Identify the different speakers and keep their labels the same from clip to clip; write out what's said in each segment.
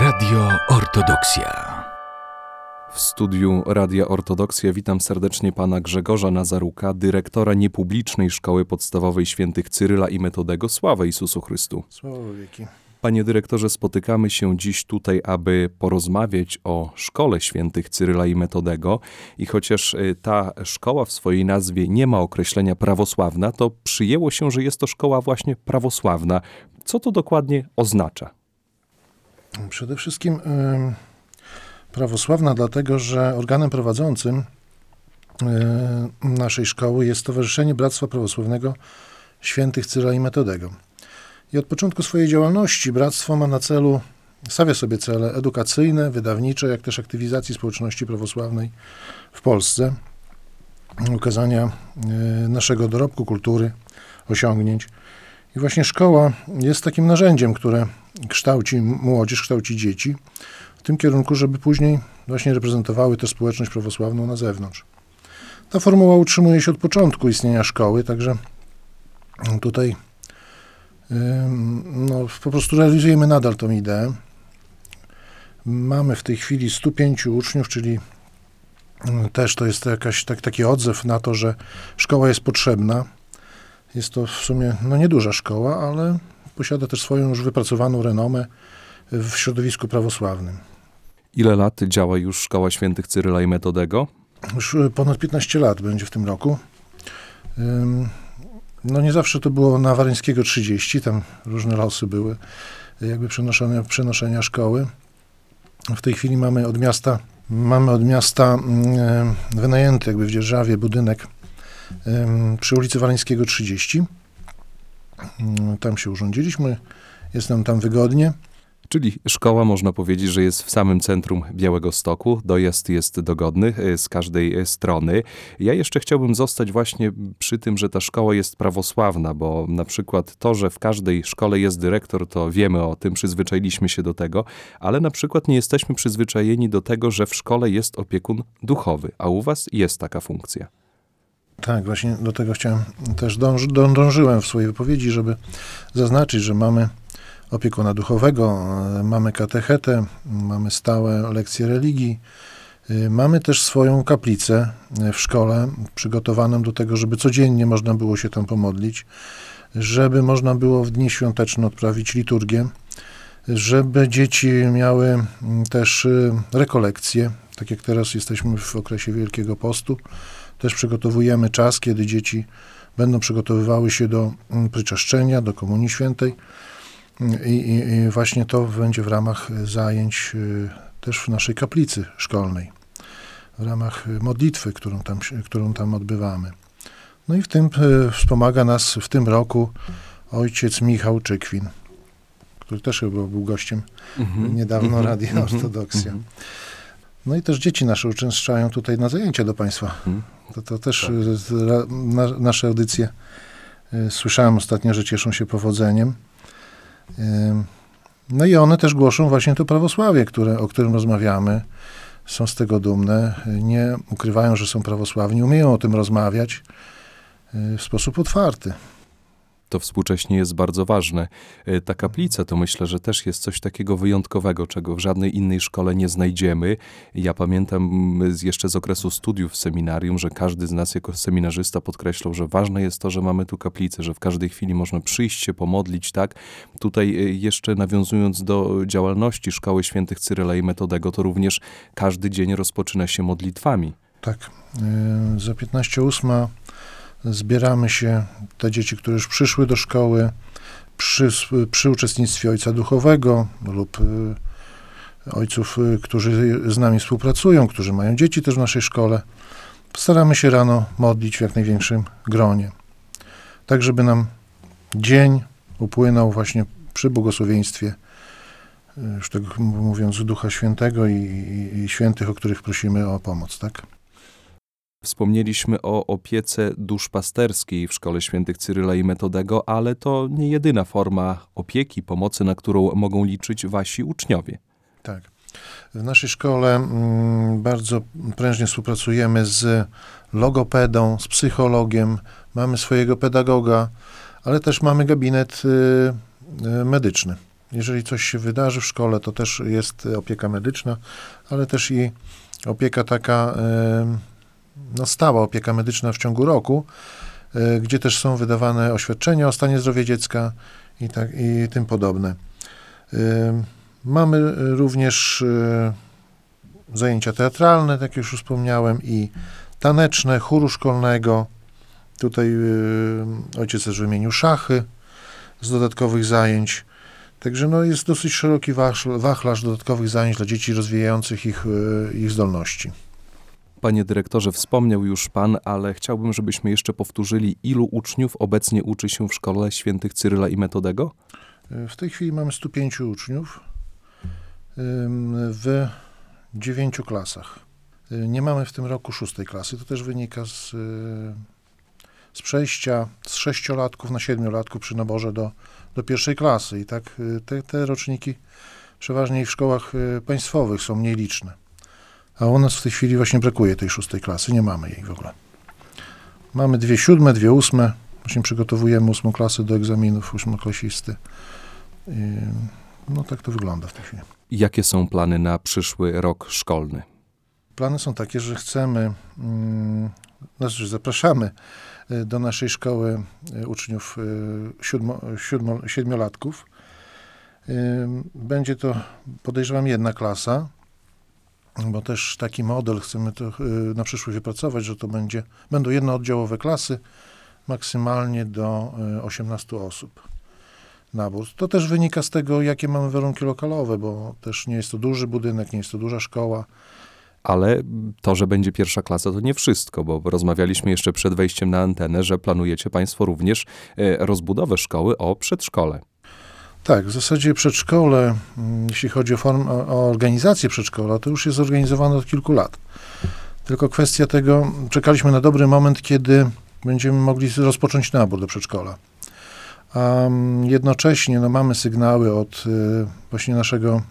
Speaker 1: Radio Ortodoksja.
Speaker 2: W studiu Radia Ortodoksja witam serdecznie pana Grzegorza Nazaruka, dyrektora niepublicznej Szkoły Podstawowej Świętych Cyryla i Metodego. Sława Jezusu Chrystu.
Speaker 3: Sława wieki.
Speaker 2: Panie dyrektorze, spotykamy się dziś tutaj, aby porozmawiać o Szkole Świętych Cyryla i Metodego. I chociaż y, ta szkoła w swojej nazwie nie ma określenia prawosławna, to przyjęło się, że jest to szkoła właśnie prawosławna. Co to dokładnie oznacza?
Speaker 3: Przede wszystkim prawosławna, dlatego że organem prowadzącym naszej szkoły jest Stowarzyszenie Bractwa Prawosławnego Świętych Cyryla i Metodego. I od początku swojej działalności bractwo ma na celu, stawia sobie cele edukacyjne, wydawnicze, jak też aktywizacji społeczności prawosławnej w Polsce, ukazania y, naszego dorobku kultury, osiągnięć. I właśnie szkoła jest takim narzędziem, które kształci młodzież, kształci dzieci w tym kierunku, żeby później właśnie reprezentowały tę społeczność prawosławną na zewnątrz. Ta formuła utrzymuje się od początku istnienia szkoły, także tutaj no, po prostu realizujemy nadal tą ideę. Mamy w tej chwili 105 uczniów, czyli też to jest jakaś, tak, taki odzew na to, że szkoła jest potrzebna. Jest to w sumie no, nieduża szkoła, ale posiada też swoją już wypracowaną renomę w środowisku prawosławnym.
Speaker 2: Ile lat działa już Szkoła Świętych Cyryla i Metodego?
Speaker 3: Już ponad 15 lat będzie w tym roku. No nie zawsze to było na Waryńskiego 30, tam różne losy były, jakby przenoszenia, przenoszenia szkoły. W tej chwili mamy od miasta, mamy od miasta wynajęty jakby w Dzierżawie budynek przy ulicy Waryńskiego 30. Tam się urządziliśmy, jest nam tam wygodnie.
Speaker 2: Czyli szkoła, można powiedzieć, że jest w samym centrum Białego Stoku. Dojazd jest dogodny e, z każdej e, strony. Ja jeszcze chciałbym zostać właśnie przy tym, że ta szkoła jest prawosławna, bo na przykład to, że w każdej szkole jest dyrektor, to wiemy o tym, przyzwyczailiśmy się do tego, ale na przykład nie jesteśmy przyzwyczajeni do tego, że w szkole jest opiekun duchowy, a u was jest taka funkcja.
Speaker 3: Tak, właśnie do tego chciałem, też dąży, dążyłem w swojej wypowiedzi, żeby zaznaczyć, że mamy opiekuna duchowego, e, mamy katechetę, mamy stałe lekcje religii, e, mamy też swoją kaplicę e, w szkole, przygotowaną do tego, żeby codziennie można było się tam pomodlić, żeby można było w dni świąteczne odprawić liturgię, żeby dzieci miały też rekolekcje, tak jak teraz jesteśmy w okresie Wielkiego Postu, też przygotowujemy czas, kiedy dzieci będą przygotowywały się do pryczaszczenia, do Komunii Świętej. I, i, I, właśnie to będzie w ramach zajęć y, też w naszej kaplicy szkolnej, w ramach modlitwy, którą tam, którą tam odbywamy. No i w tym y, wspomaga nas w tym roku ojciec Michał Czykwin, który też chyba był gościem mm-hmm. niedawno mm-hmm. Radia mm-hmm. Ortodoksja. Mhm. No i też dzieci nasze uczęszczają tutaj na zajęcia do Państwa. Mhm. To, to też tak. Y, na, nasze audycje słyszałem ostatnio, że cieszą się powodzeniem. No i one też głoszą właśnie to prawosławie, które, o którym rozmawiamy. Są z tego dumne, nie ukrywają, że są prawosławni, umieją o tym rozmawiać y, w sposób otwarty
Speaker 2: to współcześnie jest bardzo ważne. E, ta kaplica to myślę, że też jest coś takiego wyjątkowego, czego w żadnej innej szkole nie znajdziemy. Ja pamiętam jeszcze z okresu studiów w seminarium, że każdy z nas jako seminarzysta podkreślał, że ważne jest to, że mamy tu kaplicę, że w każdej chwili można przyjść się pomodlić, tak? Tutaj e, jeszcze nawiązując do działalności Szkoły Świętych Cyryla i Metodego, to również każdy dzień rozpoczyna się modlitwami.
Speaker 3: Tak. Yy, za 15.08 zbieramy się, te dzieci, które już przyszły do szkoły, przy, przy uczestnictwie ojca duchowego lub y, ojców, y, którzy z nami współpracują, którzy mają dzieci też w naszej szkole, staramy się rano modlić w jak największym gronie. Tak, żeby nam dzień upłynął właśnie przy błogosławieństwie, y, już tak mówiąc, Ducha Świętego i, i, i świętych, o których prosimy o pomoc, tak?
Speaker 2: Wspomnieliśmy o opiece duszpasterskiej w Szkole Świętych Cyryla i Metodego, ale to nie jedyna forma opieki, pomocy, na którą mogą liczyć wasi uczniowie.
Speaker 3: Tak. W naszej szkole mm, bardzo prężnie współpracujemy z logopedą, z psychologiem, mamy swojego pedagoga, ale też mamy gabinet y, y, medyczny. jeżeli coś się wydarzy w szkole, to też jest opieka medyczna, ale też i opieka taka, em, no stała opieka medyczna w ciągu roku, e, gdzie też są wydawane oświadczenia o stanie zdrowia dziecka i, tak, i tym podobne. Em, Mamy również e, zajęcia teatralne, tak jak już wspomniałem, i taneczne, chóru szkolnego. Tutaj ojciec też wymienił szachy z dodatkowych zajęć. Także no, jest dosyć szeroki wachlarz, dodatkowych zajęć dla dzieci rozwijających ich, ich zdolności.
Speaker 2: Panie dyrektorze, wspomniał już pan, ale chciałbym, żebyśmy jeszcze powtórzyli, ilu uczniów obecnie uczy się w szkole świętych Cyryla i Metodego?
Speaker 3: W tej chwili mamy 105 uczniów w dziewięciu klasach. Y, Nie mamy w tym roku szóstej klasy. To też wynika z, y, z przejścia z sześciolatków na siedmiolatków przy naborze do, do pierwszej klasy. I tak y, te, te roczniki przeważnie w szkołach państwowych są mniej liczne. A u nas w tej chwili właśnie brakuje tej szóstej klasy. Nie mamy jej w ogóle. Mamy dwie siódme, dwie ósme. Właśnie przygotowujemy ósmą klasę do egzaminów ósmoklasisty. No tak to wygląda w tej chwili.
Speaker 2: Jakie są plany na przyszły rok szkolny?
Speaker 3: Plany są takie, że chcemy, znaczy zapraszamy y, do naszej szkoły y, uczniów y, siódmo, siódmo, siedmiolatków. Będzie to, podejrzewam, jedna klasa, bo też taki model chcemy to y, na przyszłość wypracować, że to będzie, będą jednooddziałowe klasy, maksymalnie do y, 18 osób nabór. To też wynika z tego, jakie mamy warunki lokalowe, bo też nie jest to duży budynek, nie jest to duża szkoła.
Speaker 2: Ale to, że będzie pierwsza klasa, to nie wszystko, bo rozmawialiśmy jeszcze przed wejściem na antenę, że planujecie Państwo również e, rozbudowę szkoły o przedszkole.
Speaker 3: Tak, w zasadzie przedszkole, mm, jeśli chodzi o, form, o, organizację przedszkola, to już jest zorganizowane od kilku lat. Tylko kwestia tego, czekaliśmy na dobry moment, kiedy będziemy mogli rozpocząć nabór do przedszkola. A jednocześnie no, mamy sygnały od y, właśnie naszego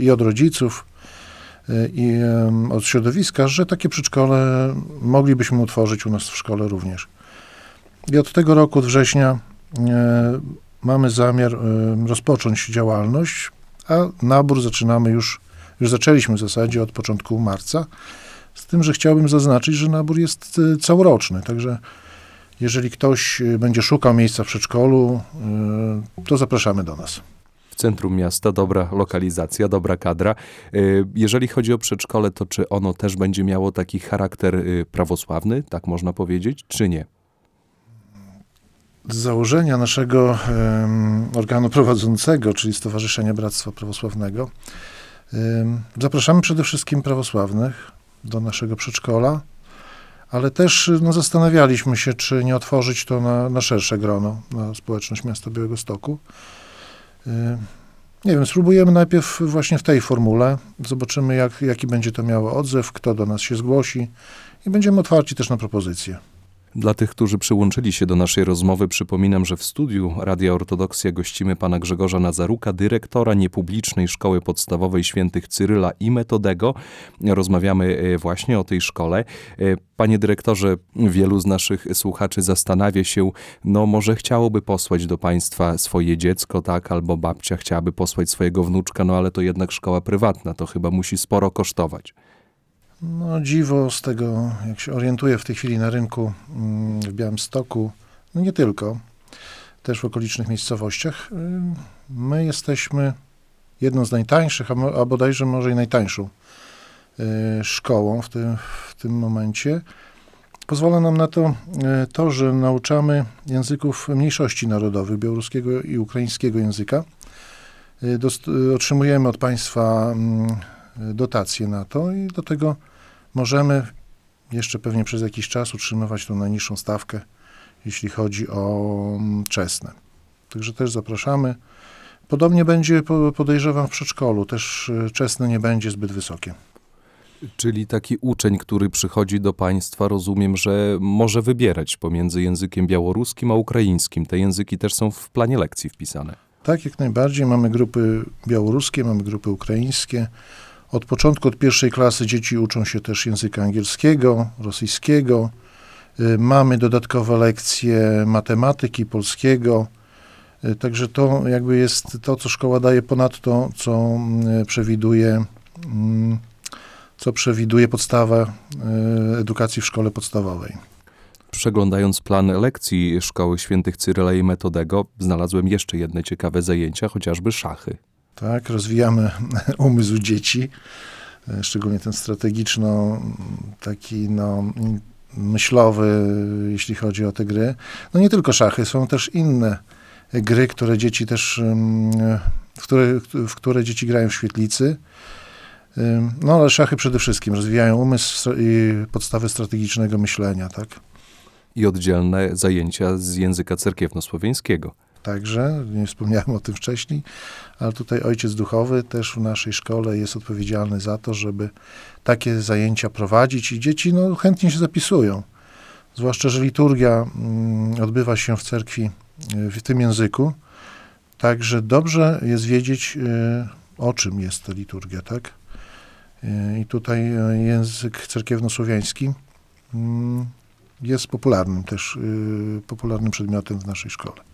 Speaker 3: i od rodziców, y, i od środowiska, że takie przedszkole moglibyśmy utworzyć u nas w szkole również. I od tego roku, od września, e, mamy zamiar rozpocząć działalność, a nabór zaczynamy już, już zaczęliśmy w zasadzie od początku marca, z tym, że chciałbym zaznaczyć, że nabór jest e, całoroczny, także jeżeli ktoś e, będzie szukał miejsca w przedszkolu, e, to zapraszamy do nas.
Speaker 2: W centrum miasta dobra lokalizacja, dobra kadra. Jeżeli chodzi o przedszkole, to czy ono też będzie miało taki charakter prawosławny, tak można powiedzieć, czy nie?
Speaker 3: Z założenia naszego organu prowadzącego, czyli Stowarzyszenia Bractwa Prawosławnego, zapraszamy przede wszystkim prawosławnych do naszego przedszkola, ale też no, zastanawialiśmy się, czy nie otworzyć to na, na szersze grono, na społeczność miasta Białego Stoku. Nie wiem, spróbujemy najpierw właśnie w tej formule, zobaczymy jak, jaki będzie to miało odzew, kto do nas się zgłosi i będziemy otwarci też na propozycje.
Speaker 2: Dla tych, którzy przyłączyli się do naszej rozmowy, przypominam, że w studiu Radia Ortodoksja gościmy pana Grzegorza Nazaruka, dyrektora niepublicznej Szkoły Podstawowej Świętych Cyryla i Metodego. Rozmawiamy e, właśnie o tej szkole. E, Panie dyrektorze, wielu z naszych słuchaczy zastanawia się, no może chciałoby posłać do państwa swoje dziecko, tak, albo babcia chciałaby posłać swojego wnuczka, no ale to jednak szkoła prywatna, to chyba musi sporo kosztować.
Speaker 3: No dziwo z tego, jak się orientuję w tej chwili na rynku mm, w Białymstoku, no nie tylko, też w okolicznych miejscowościach, y, my jesteśmy jedną z najtańszych, a, bodajże może i najtańszą y, szkołą w tym, w tym momencie. Pozwala nam na to y, to, że nauczamy języków mniejszości narodowych, białoruskiego i ukraińskiego języka. Dost- Otrzymujemy od państwa mm, dotacje na to i do tego możemy jeszcze pewnie przez jakiś czas utrzymywać tą najniższą stawkę, jeśli chodzi o mm, czesne. Także też zapraszamy. Podobnie będzie, po- podejrzewam, w przedszkolu. Też y, czesne nie będzie zbyt wysokie.
Speaker 2: Czyli taki uczeń, który przychodzi do państwa, rozumiem, że może wybierać pomiędzy językiem białoruskim a ukraińskim. Te języki też są w planie lekcji wpisane.
Speaker 3: Tak, jak najbardziej. Mamy grupy białoruskie, mamy grupy ukraińskie. Od początku, od pierwszej klasy dzieci uczą się też języka angielskiego, rosyjskiego. Y, Mamy dodatkowe lekcje matematyki, polskiego. Y, Także to jakby jest to, co szkoła daje ponad to, co y, przewiduje, mm, co przewiduje podstawa edukacji w szkole podstawowej.
Speaker 2: Przeglądając plan lekcji Szkoły Świętych Cyryla i Metodego, znalazłem jeszcze jedne ciekawe zajęcia, chociażby szachy.
Speaker 3: Tak, rozwijamy umysł dzieci, y, szczególnie ten strategiczno taki no, myślowy, jeśli chodzi o te gry. No nie tylko szachy, są też inne gry, które dzieci też, w które, w które dzieci grają w świetlicy. No ale szachy przede wszystkim rozwijają umysł i podstawy strategicznego myślenia, tak?
Speaker 2: I oddzielne zajęcia z języka cerkiewnosłowiańskiego.
Speaker 3: Także, nie wspomniałem o tym wcześniej, ale tutaj ojciec duchowy też w naszej szkole jest odpowiedzialny za to, żeby takie zajęcia prowadzić i dzieci no, chętnie się zapisują. Zwłaszcza, że liturgia mm, odbywa się w cerkwi y, w tym języku, także dobrze jest wiedzieć, y, o czym jest ta liturgia, tak? Y, I tutaj język cerkiewnosłowiański mm, jest popularnym też, popularnym przedmiotem w naszej szkole.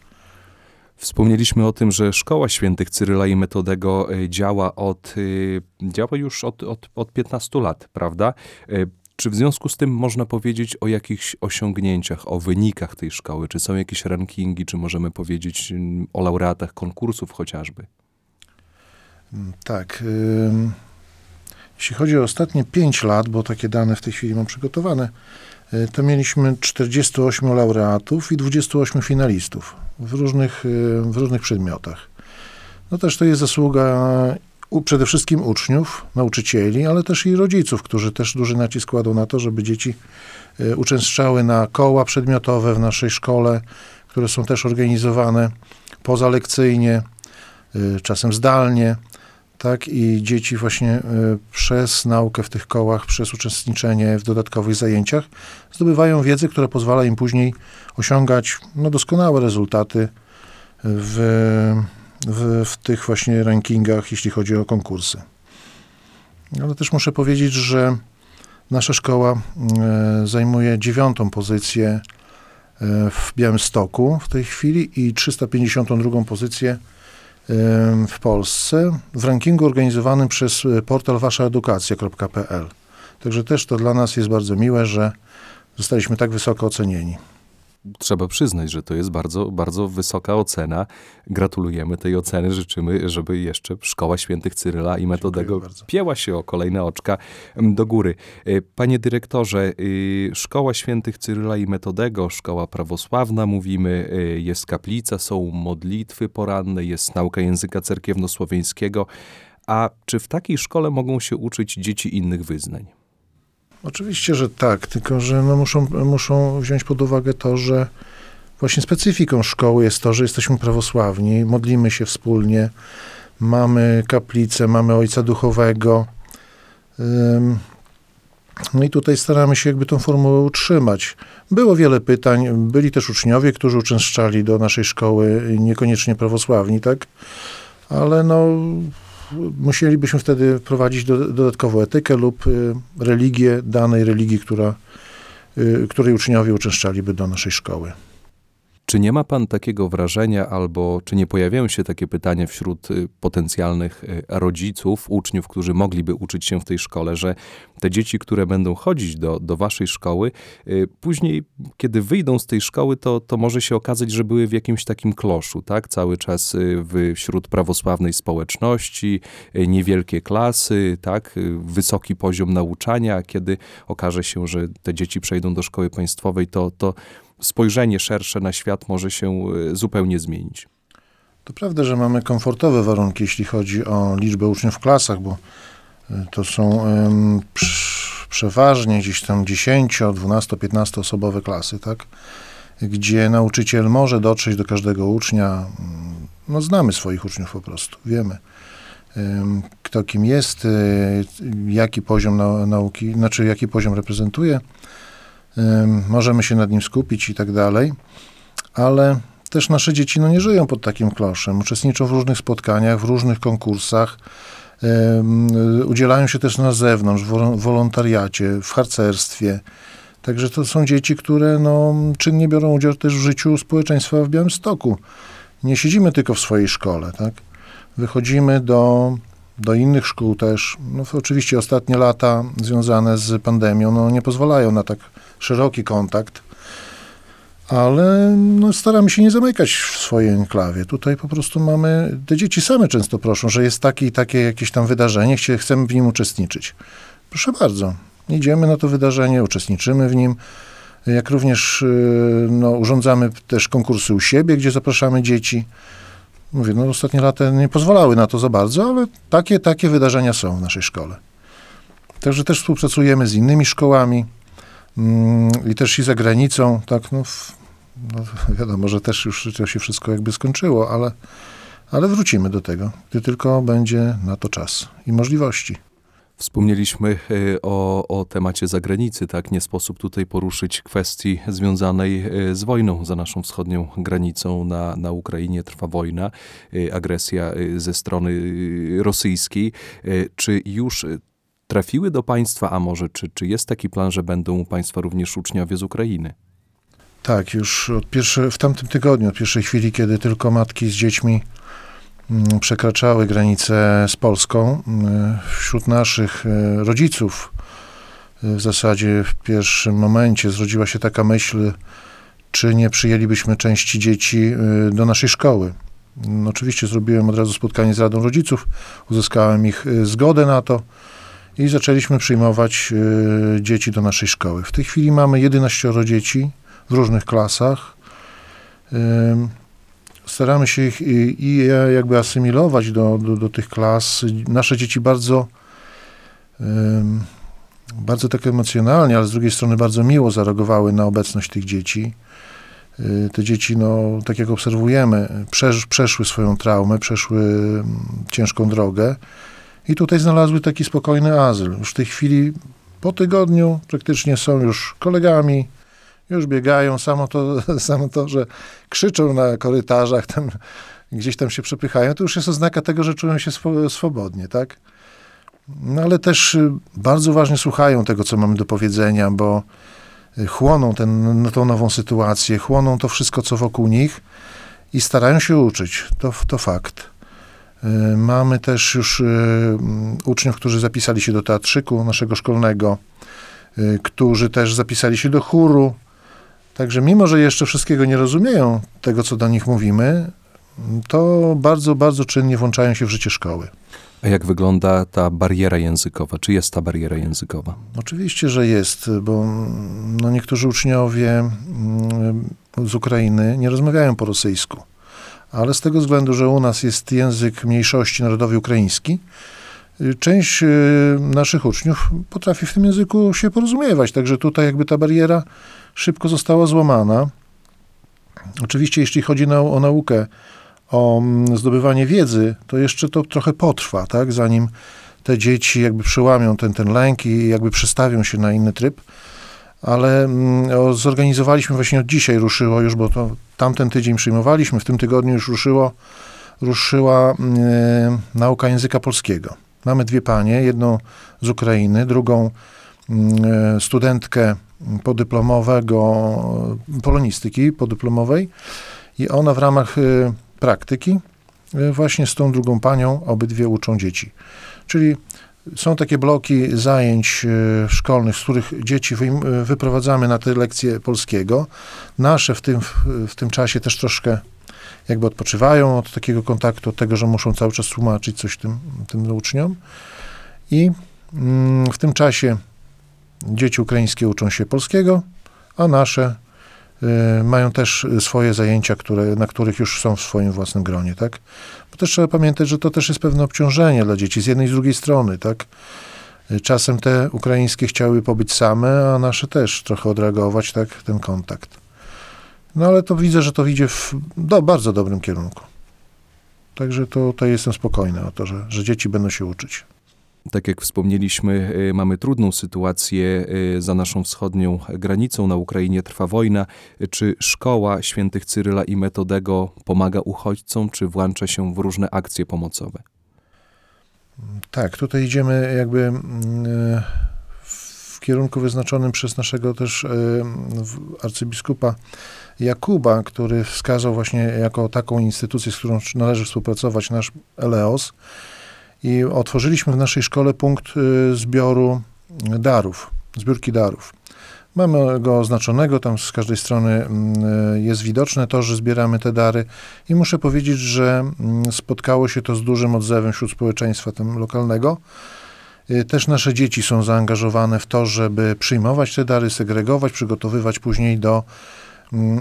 Speaker 2: Wspomnieliśmy o tym, że Szkoła Świętych Cyryla i Metodego e, działa od, y, działa już od, od, od 15 lat, prawda? E, Czy w związku z tym można powiedzieć o jakichś osiągnięciach, o wynikach tej szkoły? Czy są jakieś rankingi, czy możemy powiedzieć o laureatach konkursów chociażby?
Speaker 3: Mm, Tak. Jeśli chodzi o ostatnie 5 lat, bo takie dane w tej chwili mam przygotowane, y, to mieliśmy 48 laureatów i 28 finalistów w różnych, y, w różnych przedmiotach. No też to jest zasługa u, przede wszystkim uczniów, nauczycieli, ale też i rodziców, którzy też duży nacisk kładą na to, żeby dzieci y, uczęszczały na koła przedmiotowe w naszej szkole, które są też organizowane pozalekcyjnie, y, czasem zdalnie tak, i dzieci właśnie y, przez naukę w tych kołach, przez uczestniczenie w dodatkowych zajęciach zdobywają wiedzę, która pozwala im później osiągać no, doskonałe rezultaty w, w, w tych właśnie rankingach, jeśli chodzi o konkursy. Ale też muszę powiedzieć, że nasza szkoła y, zajmuje dziewiątą pozycję y, w Białymstoku w tej chwili i 352 pozycję w Polsce w rankingu organizowanym przez e, portal waszaedukacja.pl. Także też to dla nas jest bardzo miłe, że zostaliśmy tak wysoko ocenieni.
Speaker 2: Trzeba przyznać, że to jest bardzo, bardzo wysoka ocena. Gratulujemy tej oceny. Życzymy, żeby jeszcze Szkoła Świętych Cyryla i Metodego pięła się o kolejne oczka em, do góry. E, Panie dyrektorze, y, Szkoła Świętych Cyryla i Metodego, szkoła prawosławna, mówimy, y, jest kaplica, są modlitwy poranne, jest nauka języka cerkiewnosłowiańskiego. A czy w takiej szkole mogą się uczyć dzieci innych wyznań?
Speaker 3: Oczywiście, że tak, tylko że no muszą, muszą wziąć pod uwagę to, że właśnie specyfiką szkoły jest to, że jesteśmy prawosławni, modlimy się wspólnie, mamy kaplicę, mamy ojca duchowego. No i tutaj staramy się jakby tą formułę utrzymać. Było wiele pytań, byli też uczniowie, którzy uczęszczali do naszej szkoły, niekoniecznie prawosławni, tak? Ale no, musielibyśmy wtedy wprowadzić do, dodatkową etykę lub y, religię danej religii, która, y, której uczniowie uczęszczaliby do naszej szkoły.
Speaker 2: Czy nie ma pan takiego wrażenia, albo czy nie pojawiają się takie pytania wśród y, potencjalnych y, rodziców, uczniów, którzy mogliby uczyć się w tej szkole, że te dzieci, które będą chodzić do, do waszej szkoły, y, później, kiedy wyjdą z tej szkoły, to, to może się okazać, że były w jakimś takim kloszu, tak? Cały czas wśród prawosławnej społeczności, niewielkie klasy, tak? Wysoki poziom nauczania, kiedy okaże się, że te dzieci przejdą do szkoły państwowej, to, to spojrzenie szersze na świat może się y, zupełnie zmienić.
Speaker 3: To prawda, że mamy komfortowe warunki, jeśli chodzi o liczbę uczniów w klasach, bo y, to są przeważnie gdzieś tam 10, 12, 15 osobowe klasy, tak? Gdzie nauczyciel może dotrzeć do każdego ucznia. No, znamy swoich uczniów po prostu, wiemy. em, Kto kim jest, y, jaki poziom nau- nauki, znaczy jaki poziom reprezentuje. Em, Możemy się nad nim skupić i tak dalej, ale też nasze dzieci no, nie żyją pod takim kloszem. Uczestniczą w różnych spotkaniach, w różnych konkursach. udzielają się też na zewnątrz, w wol- wolontariacie, w harcerstwie. Także to są dzieci, które no, czynnie biorą udział też w życiu społeczeństwa w Białymstoku. Nie siedzimy tylko w swojej szkole, tak? Wychodzimy do, do innych szkół też. No, oczywiście ostatnie lata związane z pandemią no, nie pozwalają na tak szeroki kontakt, ale no, staramy się nie zamykać w swojej enklawie. Tutaj po prostu mamy, te dzieci same często proszą, że jest takie i takie jakieś tam wydarzenie, chcemy w nim uczestniczyć. Proszę bardzo, idziemy na to wydarzenie, uczestniczymy w nim. Jak również y, no, urządzamy też konkursy u siebie, gdzie zapraszamy dzieci. Mówię, no ostatnie lata nie pozwalały na to za bardzo, ale takie, takie wydarzenia są w naszej szkole. Także też współpracujemy z innymi szkołami i też i za granicą, tak, no, w, no wiadomo, że też już to się wszystko jakby skończyło, ale, ale wrócimy do tego, gdy tylko będzie na to czas i możliwości.
Speaker 2: Wspomnieliśmy e, o, o temacie zagranicy, tak? Nie sposób tutaj poruszyć kwestii związanej e, z wojną za naszą wschodnią granicą. Na, na Ukrainie trwa wojna, e, agresja ze strony rosyjskiej. Czy już trafiły do Państwa, a może czy, czy jest taki plan, że będą u Państwa również uczniowie z Ukrainy?
Speaker 3: Tak, już od pierwsze, w tamtym tygodniu, od pierwszej chwili, kiedy tylko matki z dziećmi mm, przekraczały granicę z Polską, mm, wśród naszych e, rodziców e, w zasadzie w pierwszym momencie zrodziła się taka myśl, czy nie przyjęlibyśmy części dzieci e, do naszej szkoły. Mm, Oczywiście zrobiłem od razu spotkanie z Radą Rodziców, uzyskałem ich zgodę na to i zaczęliśmy przyjmować e, dzieci do naszej szkoły. W tej chwili mamy 11 dzieci w różnych klasach. Staramy się ich i, jakby asymilować do, do, do tych klas. Nasze dzieci bardzo, bardzo tak emocjonalnie, ale z drugiej strony bardzo miło zareagowały na obecność tych dzieci. Y, Te dzieci, no, tak jak obserwujemy, przesz, przeszły swoją traumę, przeszły ciężką drogę i tutaj znalazły taki spokojny azyl. Już w tej chwili, po tygodniu, praktycznie są już kolegami, już biegają, samo to, samo to, że krzyczą na korytarzach, tam, gdzieś tam się przepychają, to już jest oznaka tego, że czują się swo- swobodnie, tak? No ale też y, bardzo uważnie słuchają tego, co mamy do powiedzenia, bo y, chłoną ten, no, tą nową sytuację, chłoną to wszystko, co wokół nich i starają się uczyć. To, to fakt. Y, Mamy też już mm, uczniów, którzy zapisali się do teatrzyku naszego szkolnego, y, którzy też zapisali się do chóru. Także mimo, że jeszcze wszystkiego nie rozumieją tego, co do nich mówimy, to bardzo, bardzo czynnie włączają się w życie szkoły.
Speaker 2: A jak wygląda ta bariera językowa? Czy jest ta bariera językowa?
Speaker 3: Oczywiście, że jest, bo mm, no, niektórzy uczniowie mm, z Ukrainy nie rozmawiają po rosyjsku, ale z tego względu, że u nas jest język mniejszości narodowej ukraiński, y, część y, naszych uczniów potrafi w tym języku się porozumiewać, także tutaj jakby ta bariera szybko została złamana. Oczywiście, jeśli chodzi na, o naukę, o mm, zdobywanie wiedzy, to jeszcze to trochę potrwa, tak, zanim te dzieci jakby przełamią ten, ten lęk i jakby przestawią się na inny tryb. Ale mm, zorganizowaliśmy właśnie od dzisiaj ruszyło już, bo to tamten tydzień przyjmowaliśmy, w tym tygodniu już ruszyło, ruszyła mm, nauka języka polskiego. Mamy dwie panie, jedną z Ukrainy, drugą mm, studentkę podyplomowego, polonistyki podyplomowej i ona w ramach y, praktyki właśnie z tą drugą panią obydwie uczą dzieci. Czyli są takie bloki zajęć y, szkolnych, z których dzieci y, wyprowadzamy na te lekcje polskiego. Nasze w tym, w tym czasie też troszkę jakby odpoczywają od takiego kontaktu, od tego, że muszą cały czas tłumaczyć coś tym, tym uczniom. I mm, w tym czasie dzieci ukraińskie uczą się polskiego, a nasze mają też swoje zajęcia, które, na których już są w swoim własnym gronie, tak? Bo też trzeba pamiętać, że to też jest pewne obciążenie dla dzieci z jednej i z drugiej strony, tak? Y, Czasem te ukraińskie chciały pobyć same, a nasze też trochę odreagować, tak? Ten kontakt. No ale to widzę, że to idzie w do, bardzo dobrym kierunku. Także to, tutaj jestem spokojny o to, że, że dzieci będą się uczyć.
Speaker 2: Tak jak wspomnieliśmy, y, mamy trudną sytuację y, za naszą wschodnią granicą. Na Ukrainie trwa wojna. Y, Czy szkoła świętych Cyryla i Metodego pomaga uchodźcom, czy włącza się w różne akcje pomocowe?
Speaker 3: Tak, tutaj idziemy jakby mm, w kierunku wyznaczonym przez naszego też w- arcybiskupa Jakuba, który wskazał właśnie jako taką instytucję, z którą należy współpracować, nasz Eleos. I otworzyliśmy w naszej szkole punkt e, zbioru darów, zbiórki darów. Mamy go oznaczonego, tam z każdej strony mm, e, jest widoczne to, że zbieramy te dary i muszę powiedzieć, że mm, spotkało się to z dużym odzewem wśród społeczeństwa tam lokalnego. Y, Też nasze dzieci są zaangażowane w to, żeby przyjmować te dary, segregować, przygotowywać później do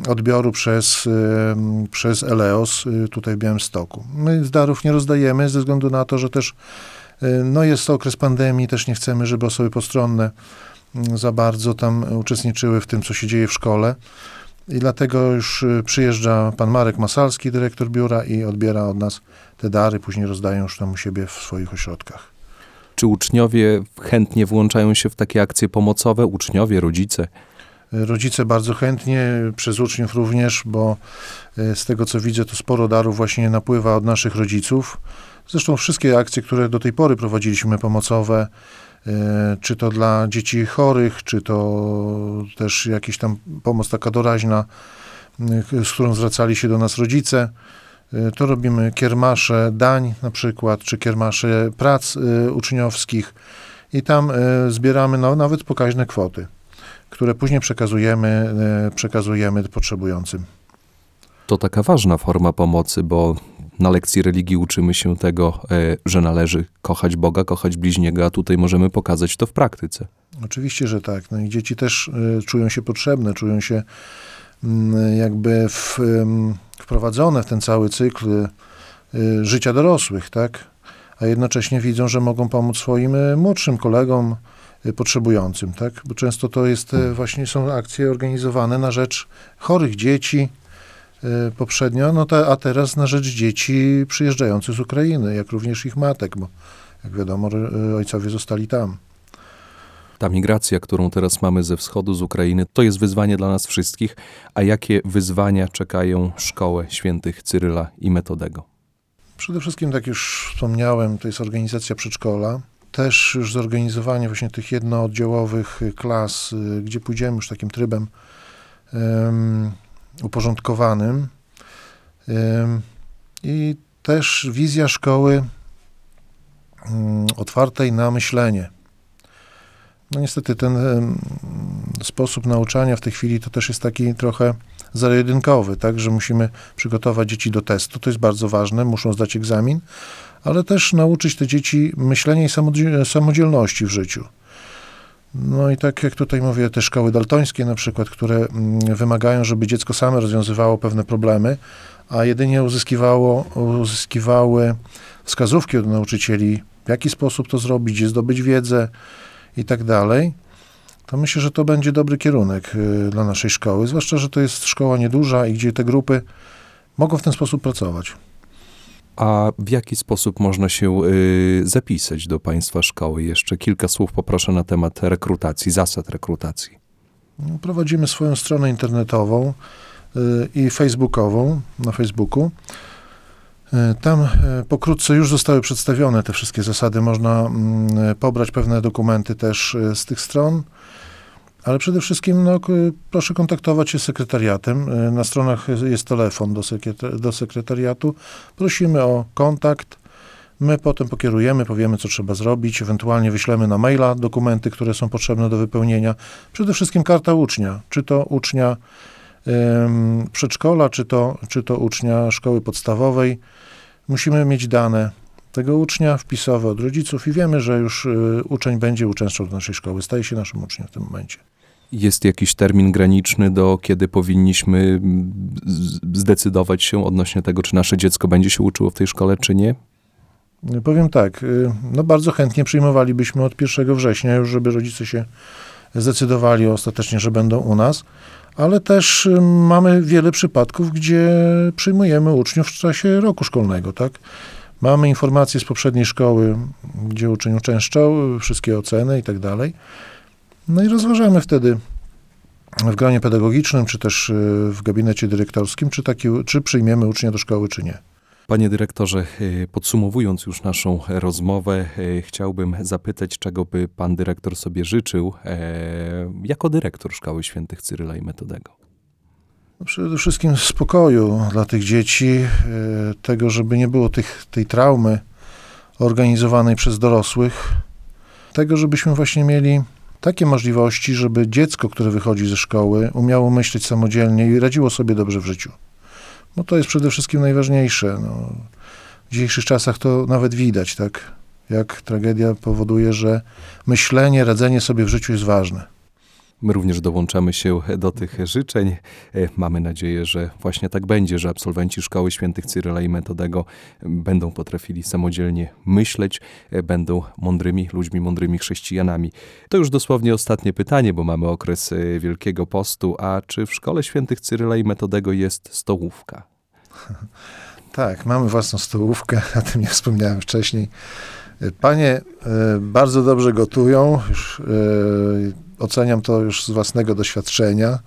Speaker 3: odbioru przez, y, mm, przez Eleos y, tutaj w Białymstoku. My z darów nie rozdajemy ze względu na to, że też y, no jest to okres pandemii, też nie chcemy, żeby osoby postronne mm, za bardzo tam uczestniczyły w tym, co się dzieje w szkole. I dlatego już przyjeżdża pan Marek Masalski, dyrektor biura i odbiera od nas te dary, później rozdają już tam u siebie w swoich ośrodkach.
Speaker 2: Czy uczniowie chętnie włączają się w takie akcje pomocowe? Uczniowie, rodzice?
Speaker 3: Rodzice bardzo chętnie, przez uczniów również, bo e, z tego co widzę, to sporo darów właśnie napływa od naszych rodziców. Zresztą wszystkie akcje, które do tej pory prowadziliśmy pomocowe, e, czy to dla dzieci chorych, czy to też jakaś tam pomoc taka doraźna, e, z którą zwracali się do nas rodzice. To robimy kiermasze dań na przykład, czy kiermasze prac uczniowskich i tam zbieramy no, nawet pokaźne kwoty które później przekazujemy, e, przekazujemy potrzebującym.
Speaker 2: To taka ważna forma pomocy, bo na lekcji religii uczymy się tego, e, że należy kochać Boga, kochać bliźniego, a tutaj możemy pokazać to w praktyce.
Speaker 3: Oczywiście, że tak. No i dzieci też e, czują się potrzebne, czują się mm, jakby w, wprowadzone w ten cały cykl życia dorosłych, tak? A jednocześnie widzą, że mogą pomóc swoim młodszym kolegom potrzebującym, tak? Bo często to jest e, właśnie są akcje organizowane na rzecz chorych dzieci e, poprzednio, no ta, a teraz na rzecz dzieci przyjeżdżających z Ukrainy, jak również ich matek, bo jak wiadomo, ojcowie zostali tam.
Speaker 2: Ta migracja, którą teraz mamy ze wschodu, z Ukrainy, to jest wyzwanie dla nas wszystkich. A jakie wyzwania czekają szkołę świętych Cyryla i Metodego?
Speaker 3: Przede wszystkim, tak już wspomniałem, to jest organizacja przedszkola. Też już zorganizowanie właśnie tych jednooddziałowych klas, gdzie pójdziemy już takim trybem em, uporządkowanym. Em, I też wizja szkoły mm, otwartej na myślenie. No niestety ten sposób nauczania w tej chwili to też jest taki trochę zero-jedynkowy, tak, że musimy przygotować dzieci do testu, to jest bardzo ważne, muszą zdać egzamin, ale też nauczyć te dzieci myślenia i samodzie- samodzielności w życiu. No i tak jak tutaj mówię, te szkoły daltońskie na przykład, które mm, wymagają, żeby dziecko same rozwiązywało pewne problemy, a jedynie uzyskiwało, uzyskiwały wskazówki od nauczycieli, w jaki sposób to zrobić, gdzie zdobyć wiedzę i tak dalej, to myślę, że to będzie dobry kierunek y, dla naszej szkoły, zwłaszcza, że to jest szkoła nieduża i gdzie te grupy mogą w ten sposób pracować.
Speaker 2: A w jaki sposób można się y, zapisać do Państwa szkoły? Jeszcze kilka słów poproszę na temat rekrutacji, zasad rekrutacji.
Speaker 3: No, Prowadzimy swoją stronę internetową y, i facebookową na Facebooku. Y, Tam pokrótce już zostały przedstawione te wszystkie zasady. Można mm, pobrać pewne dokumenty też z tych stron, ale przede wszystkim no, proszę kontaktować się z sekretariatem. Y, Na stronach jest telefon do, sekretar- do sekretariatu. Prosimy o kontakt. My potem pokierujemy, powiemy, co trzeba zrobić, ewentualnie wyślemy na maila dokumenty, które są potrzebne do wypełnienia. Przede wszystkim karta ucznia, czy to ucznia ym, przedszkola, czy to, czy to ucznia szkoły podstawowej. Musimy mieć dane tego ucznia wpisowe od rodziców i wiemy, że już y, uczeń będzie uczęszczał do naszej szkoły, staje się naszym uczniem w tym momencie.
Speaker 2: Jest jakiś termin graniczny, do kiedy powinniśmy mm, zdecydować się odnośnie tego, czy nasze dziecko będzie się uczyło w tej szkole, czy nie?
Speaker 3: Powiem tak, y, no bardzo chętnie przyjmowalibyśmy od 1 września już, żeby rodzice się zdecydowali ostatecznie, że będą u nas, ale też y, mamy wiele przypadków, gdzie przyjmujemy uczniów w czasie roku szkolnego, tak? Mamy informacje z poprzedniej szkoły, gdzie uczeń uczęszczał, y, wszystkie oceny i tak dalej. No i rozważamy wtedy w gronie pedagogicznym, czy też y, w gabinecie dyrektorskim, czy, taki, czy przyjmiemy ucznia do szkoły, czy nie.
Speaker 2: Panie dyrektorze, y, podsumowując już naszą rozmowę, y, chciałbym zapytać, czego by pan dyrektor sobie życzył e, jako dyrektor Szkoły Świętych Cyryla i Metodego.
Speaker 3: No Przede wszystkim spokoju dla tych dzieci, tego, żeby nie było tych, tej traumy organizowanej przez dorosłych, tego, żebyśmy właśnie mieli takie możliwości, żeby dziecko, które wychodzi ze szkoły, umiało myśleć samodzielnie i radziło sobie dobrze w życiu. Bo to jest przede wszystkim najważniejsze. No, w dzisiejszych czasach to nawet widać, tak? Jak tragedia powoduje, że myślenie, radzenie sobie w życiu jest ważne.
Speaker 2: My również dołączamy się do tych życzeń. E, Mamy nadzieję, że właśnie tak będzie, że absolwenci Szkoły Świętych Cyryla i Metodego będą potrafili samodzielnie myśleć, e, będą mądrymi ludźmi, mądrymi chrześcijanami. To już dosłownie ostatnie pytanie, bo mamy okres e, Wielkiego Postu. A czy w Szkole Świętych Cyryla i Metodego jest stołówka?
Speaker 3: Tak, mamy własną stołówkę, o tym nie wspomniałem wcześniej. Panie bardzo dobrze gotują, już, oceniam to już z własnego doświadczenia.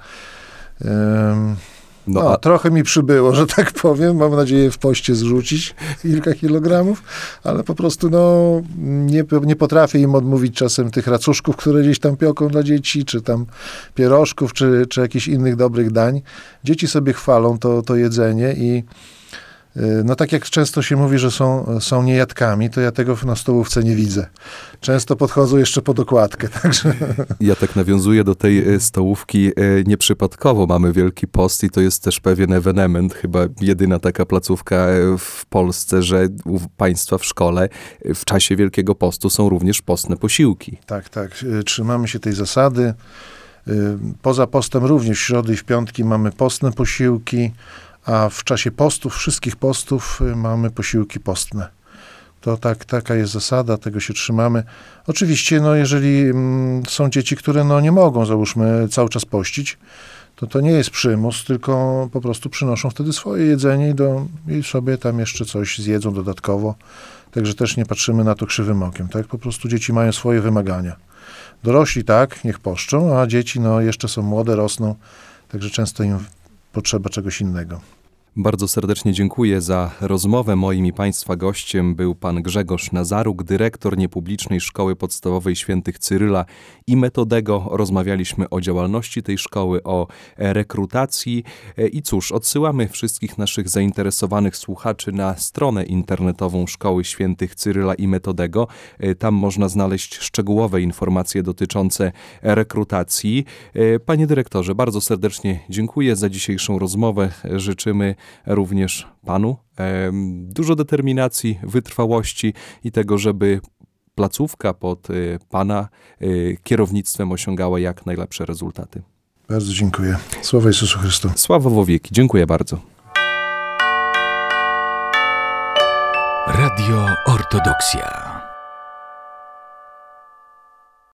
Speaker 3: Em,
Speaker 2: No,
Speaker 3: No,
Speaker 2: a
Speaker 3: trochę mi przybyło, że tak powiem. Mam nadzieję w poście zrzucić kilka kilogramów, ale po prostu no, nie, nie potrafię im odmówić czasem tych racuszków, które gdzieś tam pioką dla dzieci, czy tam pierożków, czy, czy jakichś innych dobrych dań. Dzieci sobie chwalą to, to jedzenie i no tak jak często się mówi, że są, są niejadkami, to ja tego na stołówce nie widzę. Często podchodzą jeszcze po dokładkę, także
Speaker 2: Ja tak nawiązuję do tej e, stołówki e, nieprzypadkowo. Mamy Wielki Post i to jest też pewien ewenement, chyba jedyna taka placówka w Polsce, że u państwa w szkole w czasie Wielkiego Postu są również postne posiłki.
Speaker 3: Tak, tak. y, Trzymamy się tej zasady. Y, Poza postem również w środy i w piątki mamy postne posiłki, a w czasie postów, wszystkich postów y, mamy posiłki postne. To tak, taka jest zasada, tego się trzymamy. Oczywiście, no, jeżeli mm, są dzieci, które no, nie mogą, załóżmy, cały czas pościć, to to nie jest przymus, tylko po prostu przynoszą wtedy swoje jedzenie i, do, i sobie tam jeszcze coś zjedzą dodatkowo. Także też nie patrzymy na to krzywym okiem, tak? Po prostu dzieci mają swoje wymagania. Dorośli tak, niech poszczą, a dzieci no jeszcze są młode, rosną, także często im potrzeba czegoś innego.
Speaker 2: Bardzo serdecznie dziękuję za rozmowę. Moim i Państwa gościem był pan Grzegorz Nazaruk, dyrektor niepublicznej Szkoły Podstawowej Świętych Cyryla i Metodego. Rozmawialiśmy o działalności tej szkoły, o rekrutacji E, i cóż, odsyłamy wszystkich naszych zainteresowanych słuchaczy na stronę internetową Szkoły Świętych Cyryla i Metodego. E, Tam można znaleźć szczegółowe informacje dotyczące rekrutacji. E, Panie dyrektorze, bardzo serdecznie dziękuję za dzisiejszą rozmowę. Życzymy również panu dużo determinacji, wytrwałości i tego, żeby placówka pod e, pana e, kierownictwem osiągała jak najlepsze rezultaty.
Speaker 3: Bardzo dziękuję. Sława Jezusu Chrystu.
Speaker 2: Sława w wieki. Dziękuję bardzo.
Speaker 1: Radio Ortodoksja.